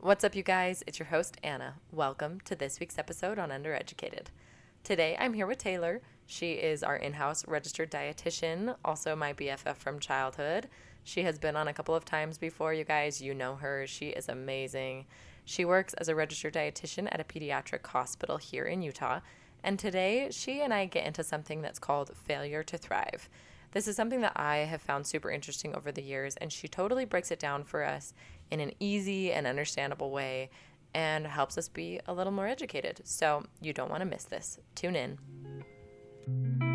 What's up, you guys? It's your host, Anna. Welcome to this week's episode on Undereducated. Today, I'm here with Taylor. She is our in house registered dietitian, also my BFF from childhood. She has been on a couple of times before, you guys. You know her. She is amazing. She works as a registered dietitian at a pediatric hospital here in Utah. And today, she and I get into something that's called failure to thrive. This is something that I have found super interesting over the years, and she totally breaks it down for us in an easy and understandable way and helps us be a little more educated. So you don't want to miss this. Tune in.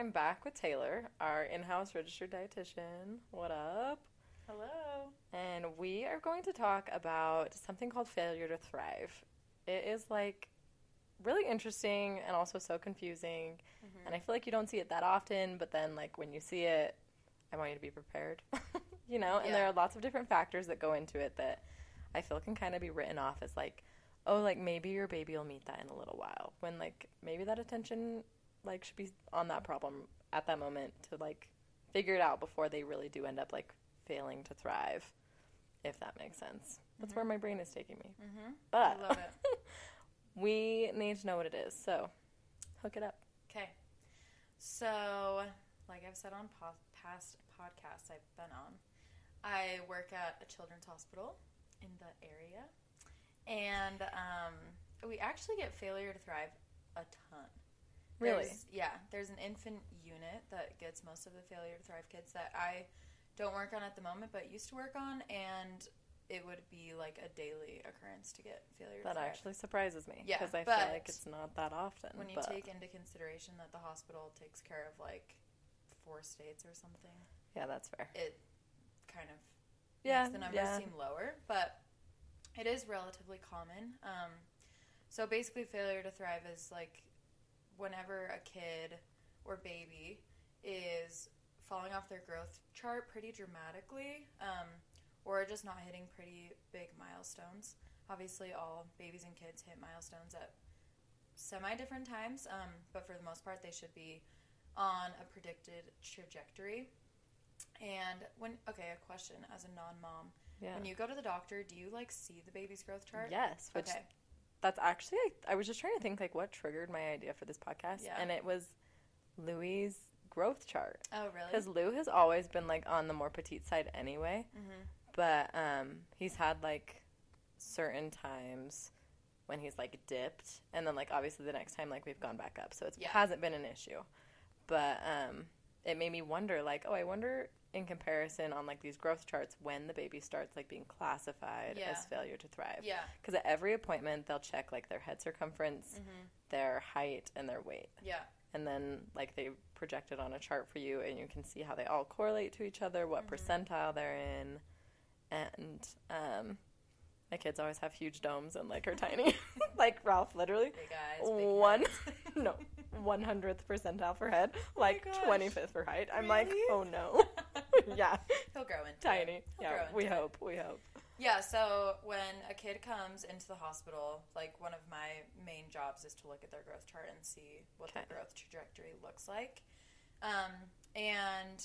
I'm back with Taylor, our in house registered dietitian. What up? Hello. And we are going to talk about something called failure to thrive. It is like really interesting and also so confusing. Mm-hmm. And I feel like you don't see it that often, but then, like, when you see it, I want you to be prepared, you know? And there are lots of different factors that go into it that I feel can kind of be written off as like, oh, like maybe your baby will meet that in a little while. When, like, maybe that attention, like, should be on that problem at that moment to, like, figure it out before they really do end up, like, failing to thrive, if that makes sense. That's where my brain is taking me. Mm-hmm. But I love it. we need to know what it is. So, hook it up. Okay. So, like I've said on po- past podcasts I've been on, I work at a children's hospital in the area, and um, we actually get failure to thrive a ton. Really? There's- yeah. There's an infant unit that gets most of the failure to thrive kids that I don't work on at the moment, but used to work on, and it would be like a daily occurrence to get failure That to thrive. actually surprises me. Yeah, Because I feel like it's not that often. when you but take into consideration that the hospital takes care of like four states or something, yeah, that's fair. it kind of Yeah, makes the numbers yeah. seem lower, but it is relatively common. Um, so basically, failure to thrive is like whenever a kid or baby is falling off their growth chart pretty dramatically, um, or just not hitting pretty big milestones. Obviously, all babies and kids hit milestones at semi different times, um, but for the most part, they should be on a predicted trajectory. And when okay, a question as a non-mom, Yeah. when you go to the doctor, do you like see the baby's growth chart? Yes, which Okay. That's actually I was just trying to think like what triggered my idea for this podcast, Yeah. and it was Louis' growth chart Oh, really? because Lou has always been like on the more petite side anyway, hmm but um, he's had like certain times when he's like dipped, and then like obviously the next time like we've gone back up, so it Yeah. hasn't been an issue, but um, it made me wonder like oh I wonder in comparison on like these growth charts when the baby starts like being classified Yeah. as failure to thrive Yeah. because at every appointment they'll check like their head circumference hmm their height and their weight Yeah. and then like they project it on a chart for you and you can see how they all correlate to each other what Mhm. percentile they're in and um my kids always have huge domes and like are tiny like ralph literally Big eyes. Big One- no 100th percentile for head like gosh. 25th for height i'm like oh no yeah He'll grow into tiny It. He'll yeah we it. hope we hope Yeah, so when a kid comes into the hospital, like one of my main jobs is to look at their growth chart and see what Okay. their growth trajectory looks like. Um, and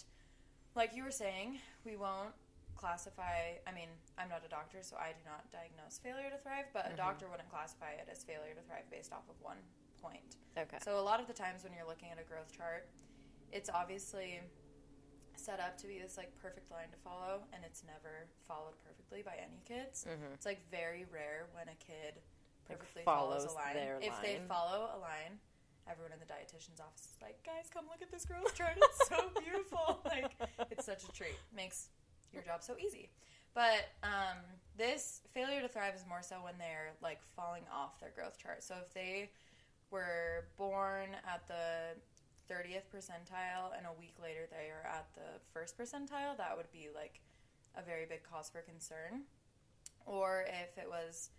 like you were saying, we won't classify. I mean, I'm not a doctor, so I do not diagnose failure to thrive, but Mhm. a doctor wouldn't classify it as failure to thrive based off of one point. okay So a lot of the times when you're looking at a growth chart, it's obviously set up to be this like perfect line to follow, and it's never followed perfectly by any kids. mm-hmm. It's like very rare when a kid Like, perfectly follows follows, a line. if they follow a line, everyone in the dietitian's office is like, "Guys, come look at this growth chart. It's so beautiful. like it's such a treat. Makes your job so easy." But um, this failure to thrive is more so when they're like falling off their growth chart. So if they were born at the 30th percentile and a week later they are at the first percentile, that would be like a very big cause for concern. Or if it was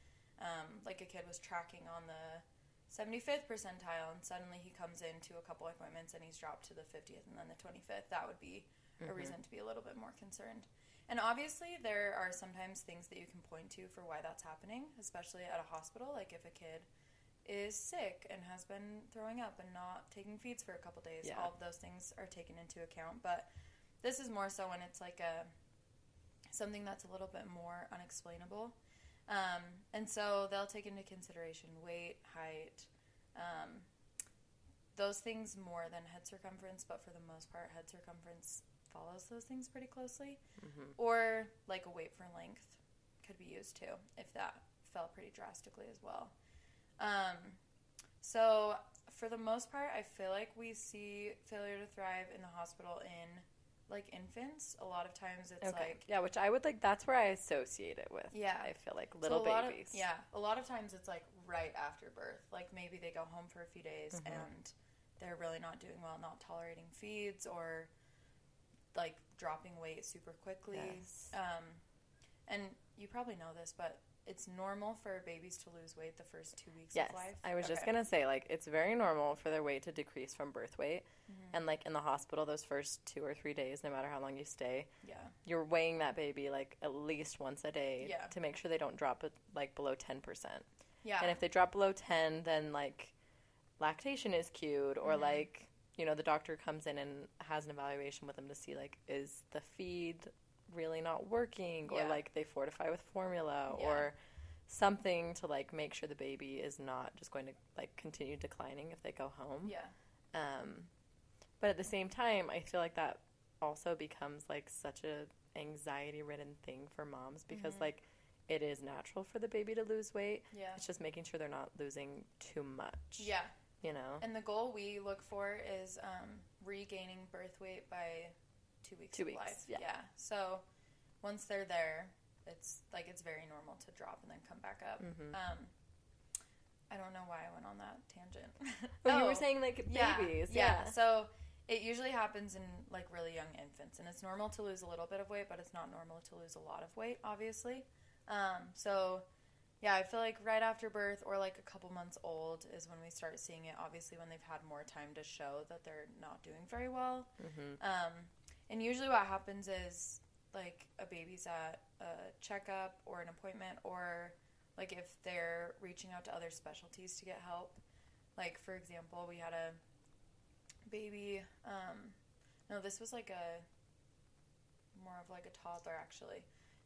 um, like a kid was tracking on the 75th percentile and suddenly he comes into a couple appointments and he's dropped to the 50th and then the 25th, that would be a reason to be a little bit more concerned. And obviously, there are sometimes things that you can point to for why that's happening, especially at a hospital. Like if a kid is sick and has been throwing up and not taking feeds for a couple days, Yeah. all of those things are taken into account. But this is more so when it's like a something that's a little bit more unexplainable. Um, and so they'll take into consideration weight, height, um, those things more than head circumference, but for the most part, head circumference follows those things pretty closely. Mhm. Or like a weight for length could be used too, if that fell pretty drastically as well. Um, so for the most part, I feel like we see failure to thrive in the hospital in like infants. A lot of times it's Okay. like yeah, which I would like. That's where I associate it with. Yeah. I feel like little a lot of- babies. yeah, a lot of times it's like right after birth. Like maybe they go home for a few days Mhm. and they're really not doing well, not tolerating feeds or like dropping weight super quickly. Yes. Um, and you probably know this, but it's normal for babies to lose weight the first two weeks Yes, of life. I was just gonna say like it's very normal for their weight to decrease from birth weight, Mhm. and like in the hospital those first two or three days, no matter how long you stay, Yeah. you're weighing that baby like at least once a day Yeah. to make sure they don't drop it like below ten percent. Yeah. And if they drop below ten, then like lactation is cued, or Mhm. like you know the doctor comes in and has an evaluation with them to see like is the feed really not working, or Yeah. like they fortify with formula, Yeah. or something to like make sure the baby is not just going to like continue declining if they go home. yeah. Um, but at the same time, I feel like that also becomes like such a anxiety ridden thing for moms because Mhm. like it is natural for the baby to lose weight. Yeah. It's just making sure they're not losing too much. Yeah. You know? And the goal we look for is um, regaining birth weight by two weeks Two of weeks, life. yeah. So once they're there, it's like it's very normal to drop and then come back up. Mhm. Um, I don't know why I went on that tangent. Oh, you Oh, were saying like yeah, babies. Yeah. Yeah. So it usually happens in like really young infants, and it's normal to lose a little bit of weight, but it's not normal to lose a lot of weight, obviously. Um, so yeah, I feel like right after birth or like a couple months old is when we start seeing it. Obviously, when they've had more time to show that they're not doing very well. Mm-hmm. Um, and usually, what happens is like a baby's at a checkup or an appointment, or like if they're reaching out to other specialties to get help. Like for example, we had a baby. Um, no, this was like a more of like a toddler actually,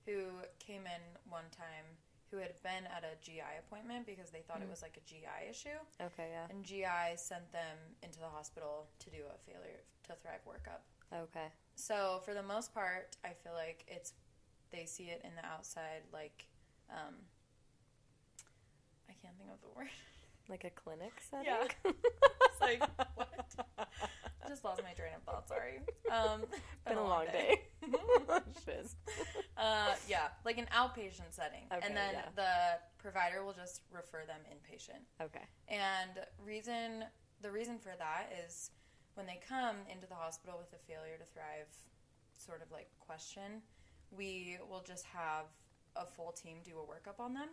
who came in one time who had been at a GI appointment because they thought it Mm. was like a GI issue. Okay. Yeah. And GI sent them into the hospital to do a failure to thrive workup. Okay. So for the most part, I feel like it's they see it in the outside like um, I can't think of the word. Like a clinic setting. Yeah. It's like, what? I just lost my train of thought. Sorry. Um, Been a long day. Shiz. uh, yeah, like an outpatient setting, Okay, and then yeah. the provider will just refer them inpatient. Okay. And reason the reason for that is when they come into the hospital with a failure to thrive sort of like question, we will just have a full team do a workup on them.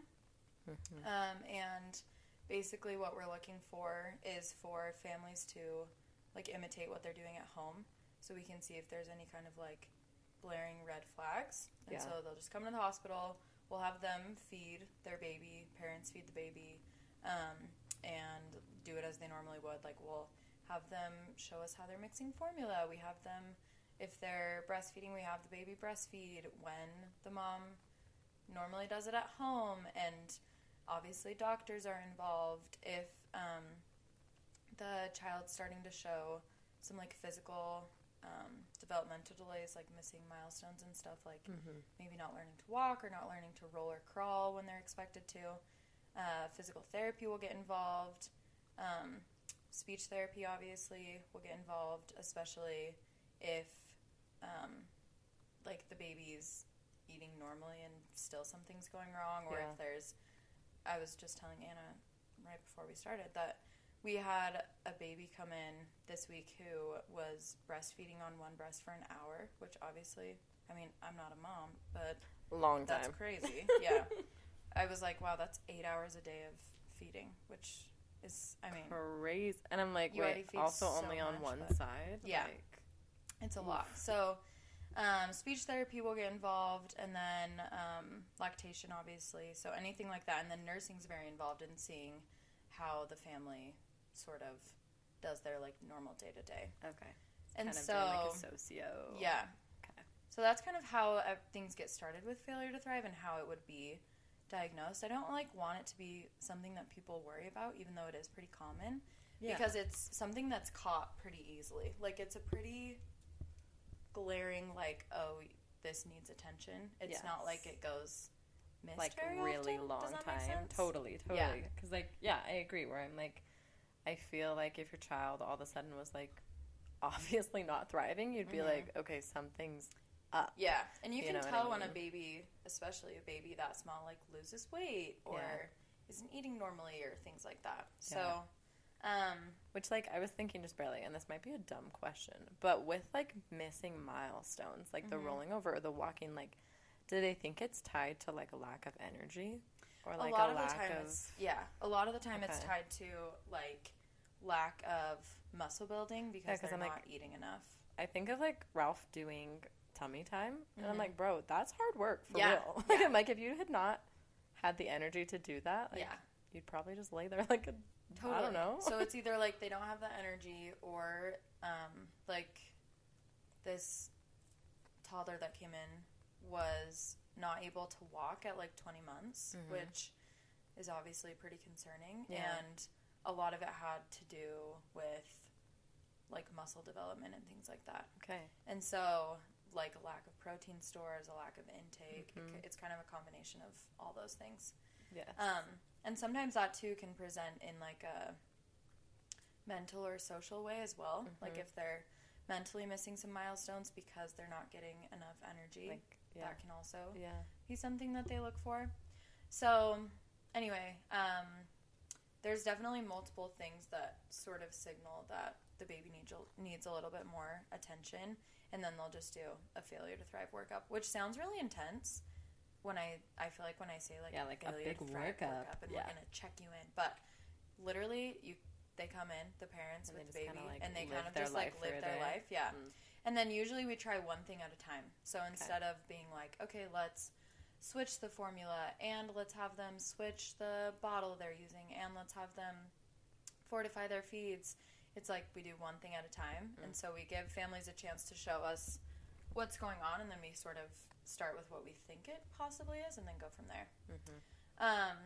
Mhm. Um, and basically, what we're looking for is for families to like imitate what they're doing at home, so we can see if there's any kind of like blaring red flags. And Yeah. so they'll just come to the hospital. We'll have them feed their baby. Parents feed the baby, um, and do it as they normally would. Like we'll have them show us how they're mixing formula. We have them, if they're breastfeeding, we have the baby breastfeed when the mom normally does it at home, and obviously doctors are involved if um, the child's starting to show some like physical um, developmental delays like missing milestones and stuff like Mhm. maybe not learning to walk or not learning to roll or crawl when they're expected to uh, physical therapy will get involved um, speech therapy obviously will get involved especially if um, like the baby's eating normally and still something's going wrong, or Yeah. if there's. I was just telling Anna right before we started that we had a baby come in this week who was breastfeeding on one breast for an hour, which obviously, I mean, I'm not a mom, but Long time. that's crazy. yeah. I was like, wow, that's eight hours a day of feeding, which is, I mean, Crazy. And I'm like, You wait, also so only on one side? Yeah. Like, It's a lot. So, um, speech therapy will get involved, and then um, lactation, obviously. So anything like that, and then nursing's very involved in seeing how the family sort of does their like normal day to day. okay. And kind of so, like a socio. yeah. Okay. So that's kind of how uh, things get started with failure to thrive, and how it would be diagnosed. I don't like want it to be something that people worry about, even though it is pretty common Yeah. because it's something that's caught pretty easily. Like it's a pretty glaring like oh this needs attention. It's not like it goes missed like really often. long Does that make time. Totally, Yeah. totally. Because like, yeah, I agree. Where I'm like, I feel like if your child all of a sudden was like, obviously not thriving, you'd be Mhm. like, okay, something's up. Yeah, and you, You can what I tell when a baby, especially a baby that small, like loses weight or Yeah. isn't eating normally or things like that. So, um, Which like I was thinking just barely, and this might be a dumb question, but with like missing milestones, like the Mhm. rolling over or the walking, like, do they think it's tied to like a lack of energy, or like a lot a of the lack time of it's yeah, a lot of the time it's tied to like lack of muscle building because 'cause they're I'm, not like, eating enough. I think of like Ralph doing tummy time, and I'm Mhm. like, bro, that's hard work for Yeah, real. Like, yeah. I'm like, if you had not had the energy to do that, like, yeah. you'd probably just lay there like a, Totally. I don't know. so it's either like they don't have the energy or um, like this toddler that came in was not able to walk at like 20 months, Mhm. which is obviously pretty concerning. Yeah. And a lot of it had to do with like muscle development and things like that. okay, And so, like a lack of protein stores, a lack of intake, it Mhm. c it's kind of a combination of all those things. yes, Um, and sometimes that too can present in like a mental or social way as well. Like Mhm. if they're mentally missing some milestones because they're not getting enough energy, like, yeah, that can also yeah, be something that they look for. So, anyway, um, there's definitely multiple things that sort of signal that the baby needs needs a little bit more attention, and then they'll just do a failure to thrive workup, which sounds really intense. When I I feel like when I say like Yeah, like a failure big to thrive workup, and yeah. we're gonna check you in, but literally you they come in the parents And with the baby like, and they kind of just like live their day. life, yeah. Mm. And then usually we try one thing at a time. So instead of being like, okay, let's switch the formula and let's have them switch the bottle they're using and let's have them fortify their feeds, it's like we do one thing at a time. Mm. And so we give families a chance to show us what's going on and then we sort of start with what we think it possibly is and then go from there. Mhm. Um,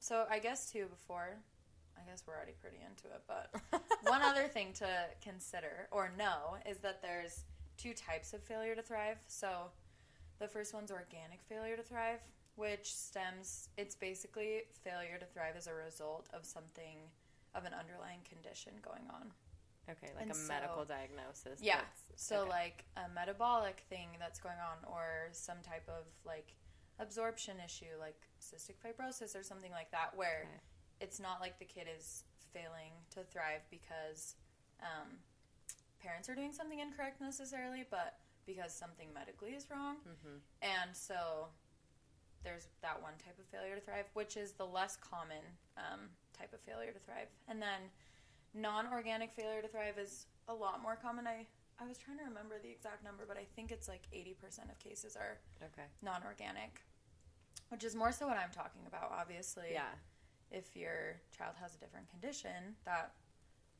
so I guess too before, I guess we're already pretty into it, but one other thing to consider or know is that there's two types of failure to thrive. So the first one's organic failure to thrive, which stems it's basically failure to thrive as a result of something of an underlying condition going on. okay, like And a so- medical diagnosis. Yeah. So okay. like a metabolic thing that's going on or some type of like absorption issue like cystic fibrosis or something like that where Okay. it's not like the kid is failing to thrive because um, parents are doing something incorrect necessarily, but because something medically is wrong. Mhm. And so there's that one type of failure to thrive, which is the less common um, type of failure to thrive. And then non organic failure to thrive is a lot more common. I, I was trying to remember the exact number, but I think it's like 80% of cases are okay, non organic, which is more so what I'm talking about, obviously yeah, if your child has a different condition, that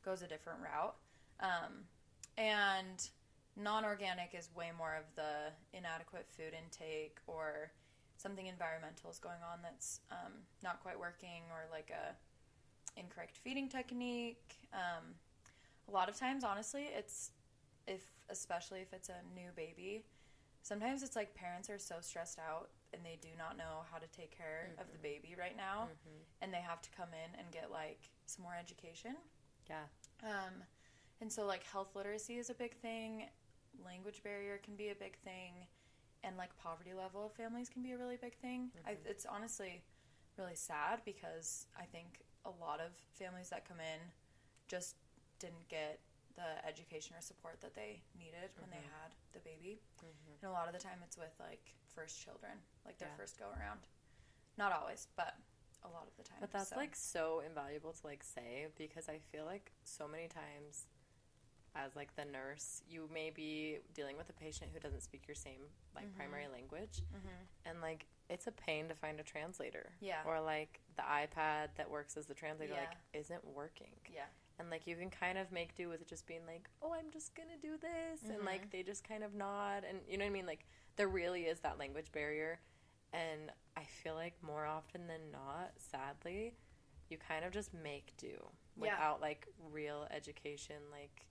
goes a different route. Um, and non organic is way more of the inadequate food intake or something environmental is going on that's um, not quite working or like a incorrect feeding technique. Um, a lot of times, honestly, it's if especially if it's a new baby. Sometimes it's like parents are so stressed out and they do not know how to take care of the baby right now Mhm. and they have to come in and get like some more education. yeah, Um, and so like health literacy is a big thing. Language barrier can be a big thing. and like poverty level of families can be a really big thing. Mm-hmm. it's honestly really sad because I think a lot of families that come in just didn't get the education or support that they needed when they Mm-hmm. had the baby. And a lot of the time it's with like first children, like their Yeah. first go around. Not always, but a lot of the time. But that's So, like so invaluable to like say because I feel like so many times as like the nurse, you may be dealing with a patient who doesn't speak your same like Mhm. primary language Mhm. and like it's a pain to find a translator. Yeah. Or like the iPad that works as the translator like isn't working. Yeah. And like you can kind of make do with just being like, "Oh, I'm just going to do this." And Mhm. like they just kind of nod and you know what I mean? Like there really is that language barrier and I feel like more often than not, sadly, you kind of just make do Yeah. without like real education, like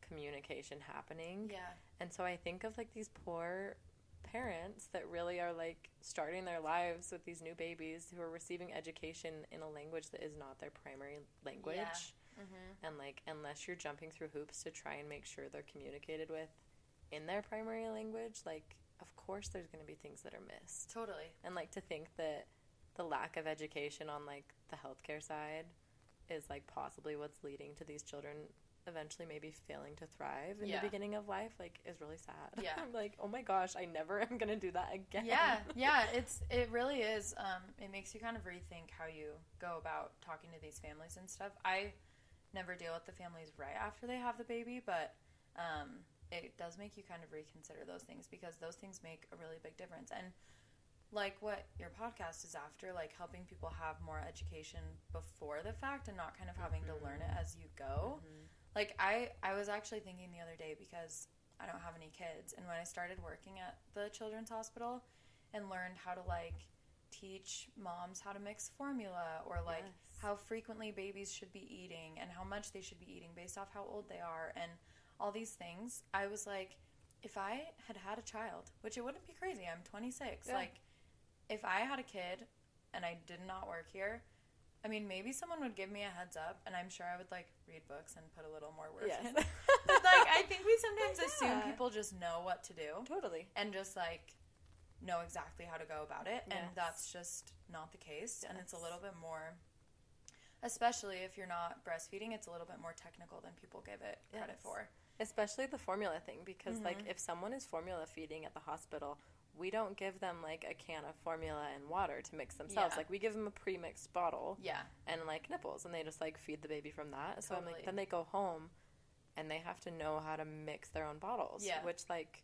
communication happening. Yeah. And so I think of like these poor parents that really are like starting their lives with these new babies who are receiving education in a language that is not their primary language. Mhm. And like unless you're jumping through hoops to try and make sure they're communicated with in their primary language, like of course there's going to be things that are missed. Totally. And like to think that the lack of education on like the healthcare side is like possibly what's leading to these children eventually maybe failing to thrive in Yeah. the beginning of life like is really sad. Yeah. I'm like, "Oh my gosh, I never am going to do that again." Yeah, yeah, it's it really is. Um, it makes you kind of rethink how you go about talking to these families and stuff. I never deal with the families right after they have the baby, but um, it does make you kind of reconsider those things because those things make a really big difference. And like what your podcast is after, like helping people have more education before the fact and not kind of having to learn it as you go. Mhm. Like I I was actually thinking the other day because I don't have any kids and when I started working at the children's hospital and learned how to like teach moms how to mix formula or like Yes. how frequently babies should be eating and how much they should be eating based off how old they are and all these things. I was like if I had had a child, which it wouldn't be crazy. I'm 26. Yeah. Like if I had a kid and I did not work here, I mean, maybe someone would give me a heads up, and I'm sure I would like read books and put a little more work Yes. in. but like, I think we sometimes assume people just know what to do totally. and just like know exactly how to go about it, and that's just not the case. And it's a little bit more, especially if you're not breastfeeding, it's a little bit more technical than people give it credit for. Especially the formula thing because like Mhm. if someone is formula feeding at the hospital, we don't give them like a can of formula and water to mix themselves. Yeah. Like we give them a pre-mixed bottle Yeah, and like nipples and they just like feed the baby from that. So I'm like then they go home and they have to know how to mix their own bottles, Yeah. which like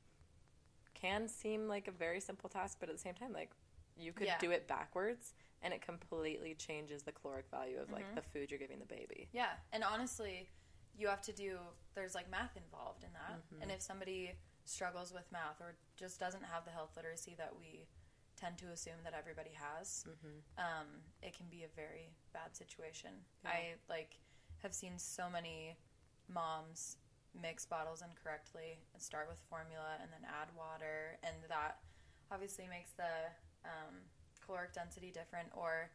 can seem like a very simple task but at the same time like you could Yeah. do it backwards and it completely changes the caloric value of like Mhm. the food you're giving the baby. Yeah, and honestly, you have to do. There's like math involved in that, Mhm. and if somebody struggles with math or just doesn't have the health literacy that we tend to assume that everybody has, Mhm. um, it can be a very bad situation. Yeah. I like have seen so many moms mix bottles incorrectly and start with formula and then add water, and that obviously makes the um, caloric density different. Or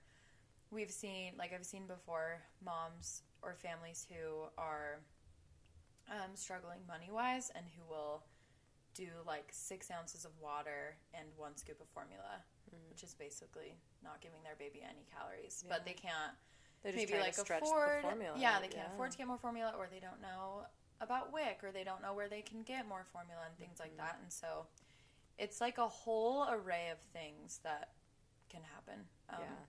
we've seen, like I've seen before, moms or families who are um, struggling money wise and who will do like six ounces of water and one scoop of formula, Mhm. which is basically not giving their baby any calories. Yeah. But they can't They just maybe like afford the formula. yeah they can't afford to get more formula or they don't know about WIC or they don't know where they can get more formula and things like Mhm. that and so it's like a whole array of things that can happen um, Yeah.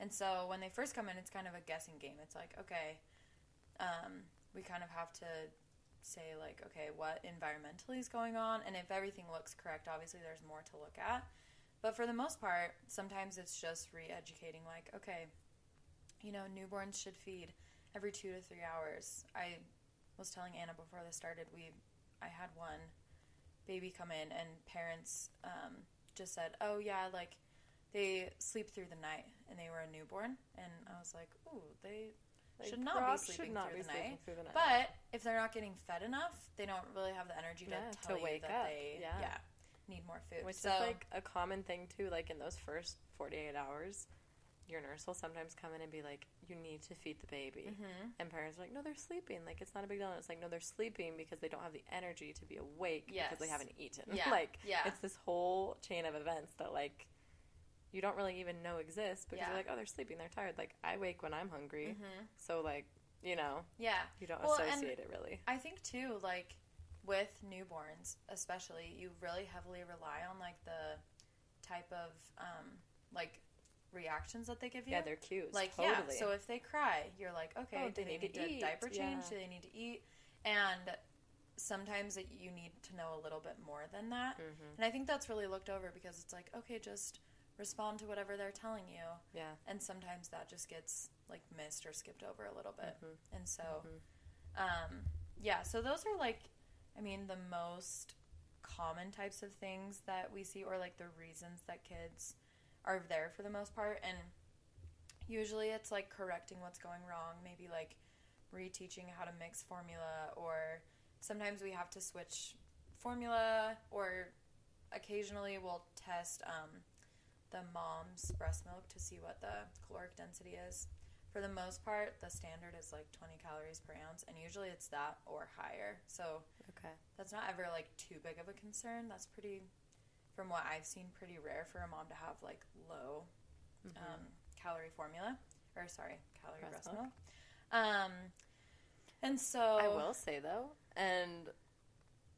and so when they first come in it's kind of a guessing game it's like okay um, we kind of have to say like okay what environmentally is going on and if everything looks correct obviously there's more to look at but for the most part sometimes it's just re-educating like okay you know, newborns should feed every two to three hours. I was telling Anna before this started, we, I had one baby come in and parents um, just said, oh yeah, like they sleep through the night and they were a newborn. And I was like, ooh, they Like, should not be sleeping should not through be the sleeping night. through the night. But if they're not getting fed enough, they don't really have the energy to Yeah, to tell you wake that up. they Yeah. need more food. Which so, is like a common thing too, like in those first 48 hours. your nurse will sometimes come in and be like, "You need to feed the baby," Mm-hmm. and parents are like, "No, they're sleeping. Like it's not a big deal." And it's like, "No, they're sleeping because they don't have the energy to be awake because they haven't eaten." Yeah. like Yeah. it's this whole chain of events that like you don't really even know exist because Yeah. you're like, "Oh, they're sleeping. They're tired." Like I wake when I'm hungry, Mm-hmm. so like you know Yeah. you don't Well, associate it really. I think too, like with newborns, especially, you really heavily rely on like the type of um, like reactions that they give you. Yeah, they're cues. like totally. yeah. So if they cry, you're like, okay, Oh, do they need need, to eat. diaper change? Yeah. Do they need to eat? And sometimes it, you need to know a little bit more than that. Mhm. And I think that's really looked over because it's like, okay, just respond to whatever they're telling you. yeah. And sometimes that just gets like missed or skipped over a little bit. Mhm. And so, Mhm. um, yeah, so those are like, I mean, the most common types of things that we see, or like the reasons that kids are there for the most part. And usually it's like correcting what's going wrong, maybe like reteaching how to mix formula, or sometimes we have to switch formula, or occasionally we'll test um, the mom's breast milk to see what the caloric density is. For the most part, the standard is like 20 calories per ounce, and usually it's that or higher. So Okay. that's not ever like too big of a concern. That's pretty, from what I've seen, pretty rare for a mom to have like low Mhm. um, calorie formula, or sorry, calorie Breast breast, milk. milk. Um, and so I will say though, and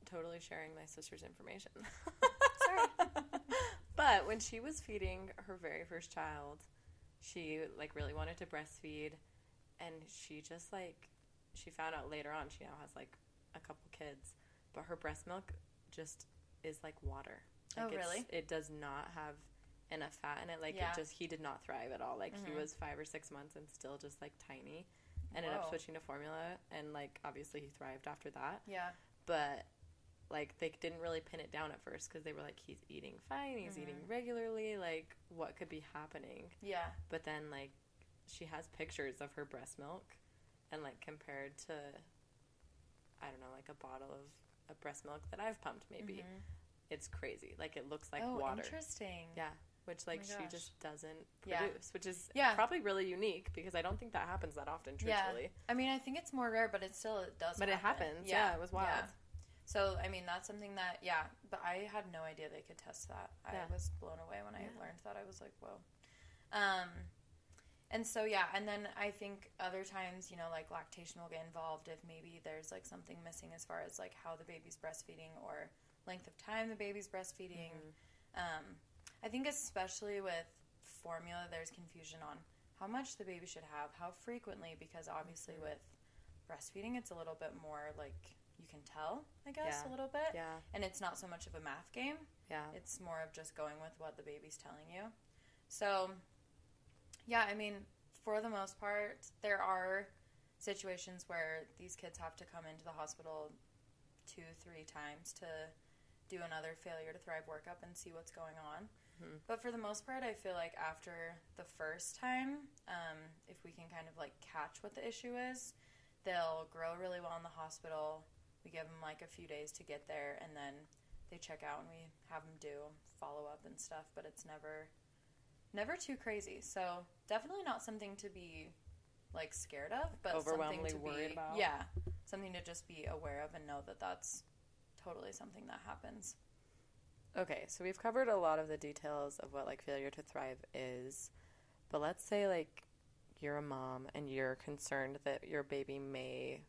totally sharing my sister's information. Sorry. but when she was feeding her very first child, she like really wanted to breastfeed, and she just like she found out later on she now has like a couple kids, but her breast milk just is like water. Oh, Like, it's- really? It does not have enough fat in it. Like Yeah. it just he did not thrive at all. Like he Mhm. was five or six months and still just like tiny. Ended up switching to formula and like obviously he thrived after that. Yeah. But like they didn't really pin it down at first because they were like he's eating fine, he's eating Mhm. regularly. Like what could be happening? Yeah. But then like she has pictures of her breast milk and like compared to I don't know like a bottle of, of breast milk that I've pumped maybe Mhm. it's crazy. Like it looks like oh, water. interesting. Yeah, which like my she just doesn't Yeah. produce, which is Yeah. probably really unique because I don't think that happens that often. Yeah. I mean, I think it's more rare, but it still it does. but it happen. happens. Yeah, it was wild. Yeah. So I mean, that's something that yeah. But I had no idea they could test that. Yeah. I was blown away when I learned that. I was like, whoa. Um, and so yeah, and then I think other times, you know, like lactation will get involved if maybe there's like something missing as far as like how the baby's breastfeeding or length of time the baby's breastfeeding. Mhm. Um, I think especially with formula, there's confusion on how much the baby should have, how frequently, because obviously Mhm. with breastfeeding, it's a little bit more like you can tell, I guess, Yeah. a little bit. Yeah, And it's not so much of a math game, yeah, it's more of just going with what the baby's telling you. So, yeah, I mean, for the most part, there are situations where these kids have to come into the hospital two, three times to do another failure to thrive workup and see what's going on. Mhm. But for the most part, I feel like after the first time, um, if we can kind of like catch what the issue is, they'll grow really well in the hospital. We give them like a few days to get there, and then they check out, and we have them do follow up and stuff. But it's never, never too crazy. So definitely not something to be like scared of, but Overwhelmingly something to worried be, about. Yeah, something to just be aware of and know that that's totally something that happens. Okay, so we've covered a lot of the details of what like failure to thrive is, but let's say like you're a mom and you're concerned that your baby may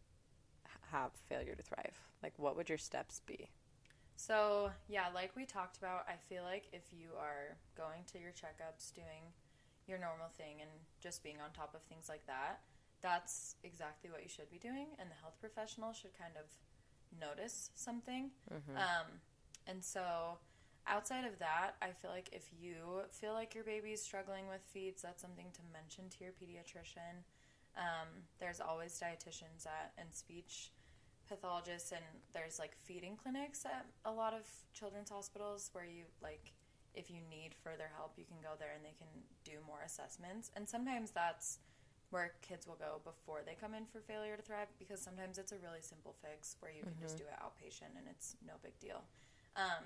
have failure to thrive. Like, what would your steps be? So, yeah, like we talked about, I feel like if you are going to your checkups, doing your normal thing, and just being on top of things like that, that's exactly what you should be doing. And the health professional should kind of notice something. Mm-hmm. Um, and so, outside of that, I feel like if you feel like your baby's struggling with feeds, that's something to mention to your pediatrician. Um, there's always dietitians at and speech pathologists, and there's like feeding clinics at a lot of children's hospitals where you like if you need further help, you can go there and they can do more assessments. And sometimes that's where kids will go before they come in for failure to thrive because sometimes it's a really simple fix where you can just Mhm. do it outpatient and it's no big deal. Um,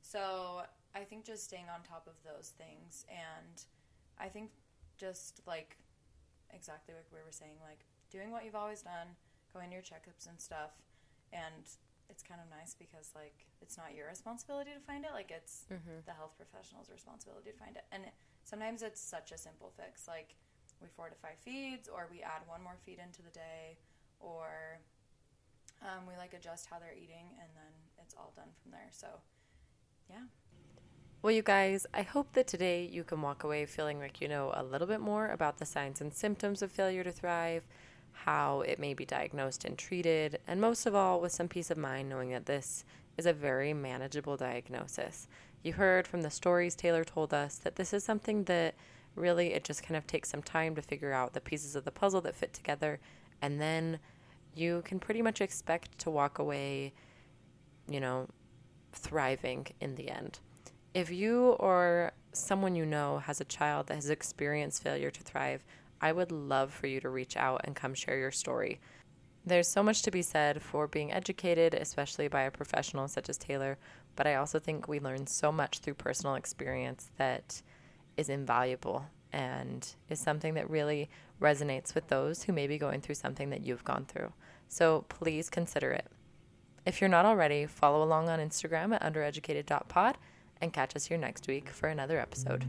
so I think just staying on top of those things, and I think just like exactly like we were saying, like doing what you've always done, going to your checkups and stuff, and it's kind of nice because like it's not your responsibility to find it like it's Mm-hmm. the health professional's responsibility to find it. And it, sometimes it's such a simple fix like we fortify feeds or we add one more feed into the day or um, we like adjust how they're eating and then it's all done from there. So yeah. Well, you guys, I hope that today you can walk away feeling like you know a little bit more about the signs and symptoms of failure to thrive, how it may be diagnosed and treated, and most of all, with some peace of mind knowing that this is a very manageable diagnosis. You heard from the stories Taylor told us that this is something that really it just kind of takes some time to figure out the pieces of the puzzle that fit together, and then you can pretty much expect to walk away, you know, thriving in the end. If you or someone you know has a child that has experienced failure to thrive, I would love for you to reach out and come share your story. There's so much to be said for being educated, especially by a professional such as Taylor, but I also think we learn so much through personal experience that is invaluable and is something that really resonates with those who may be going through something that you've gone through. So please consider it. If you're not already, follow along on Instagram at undereducated.pod and catch us here next week for another episode.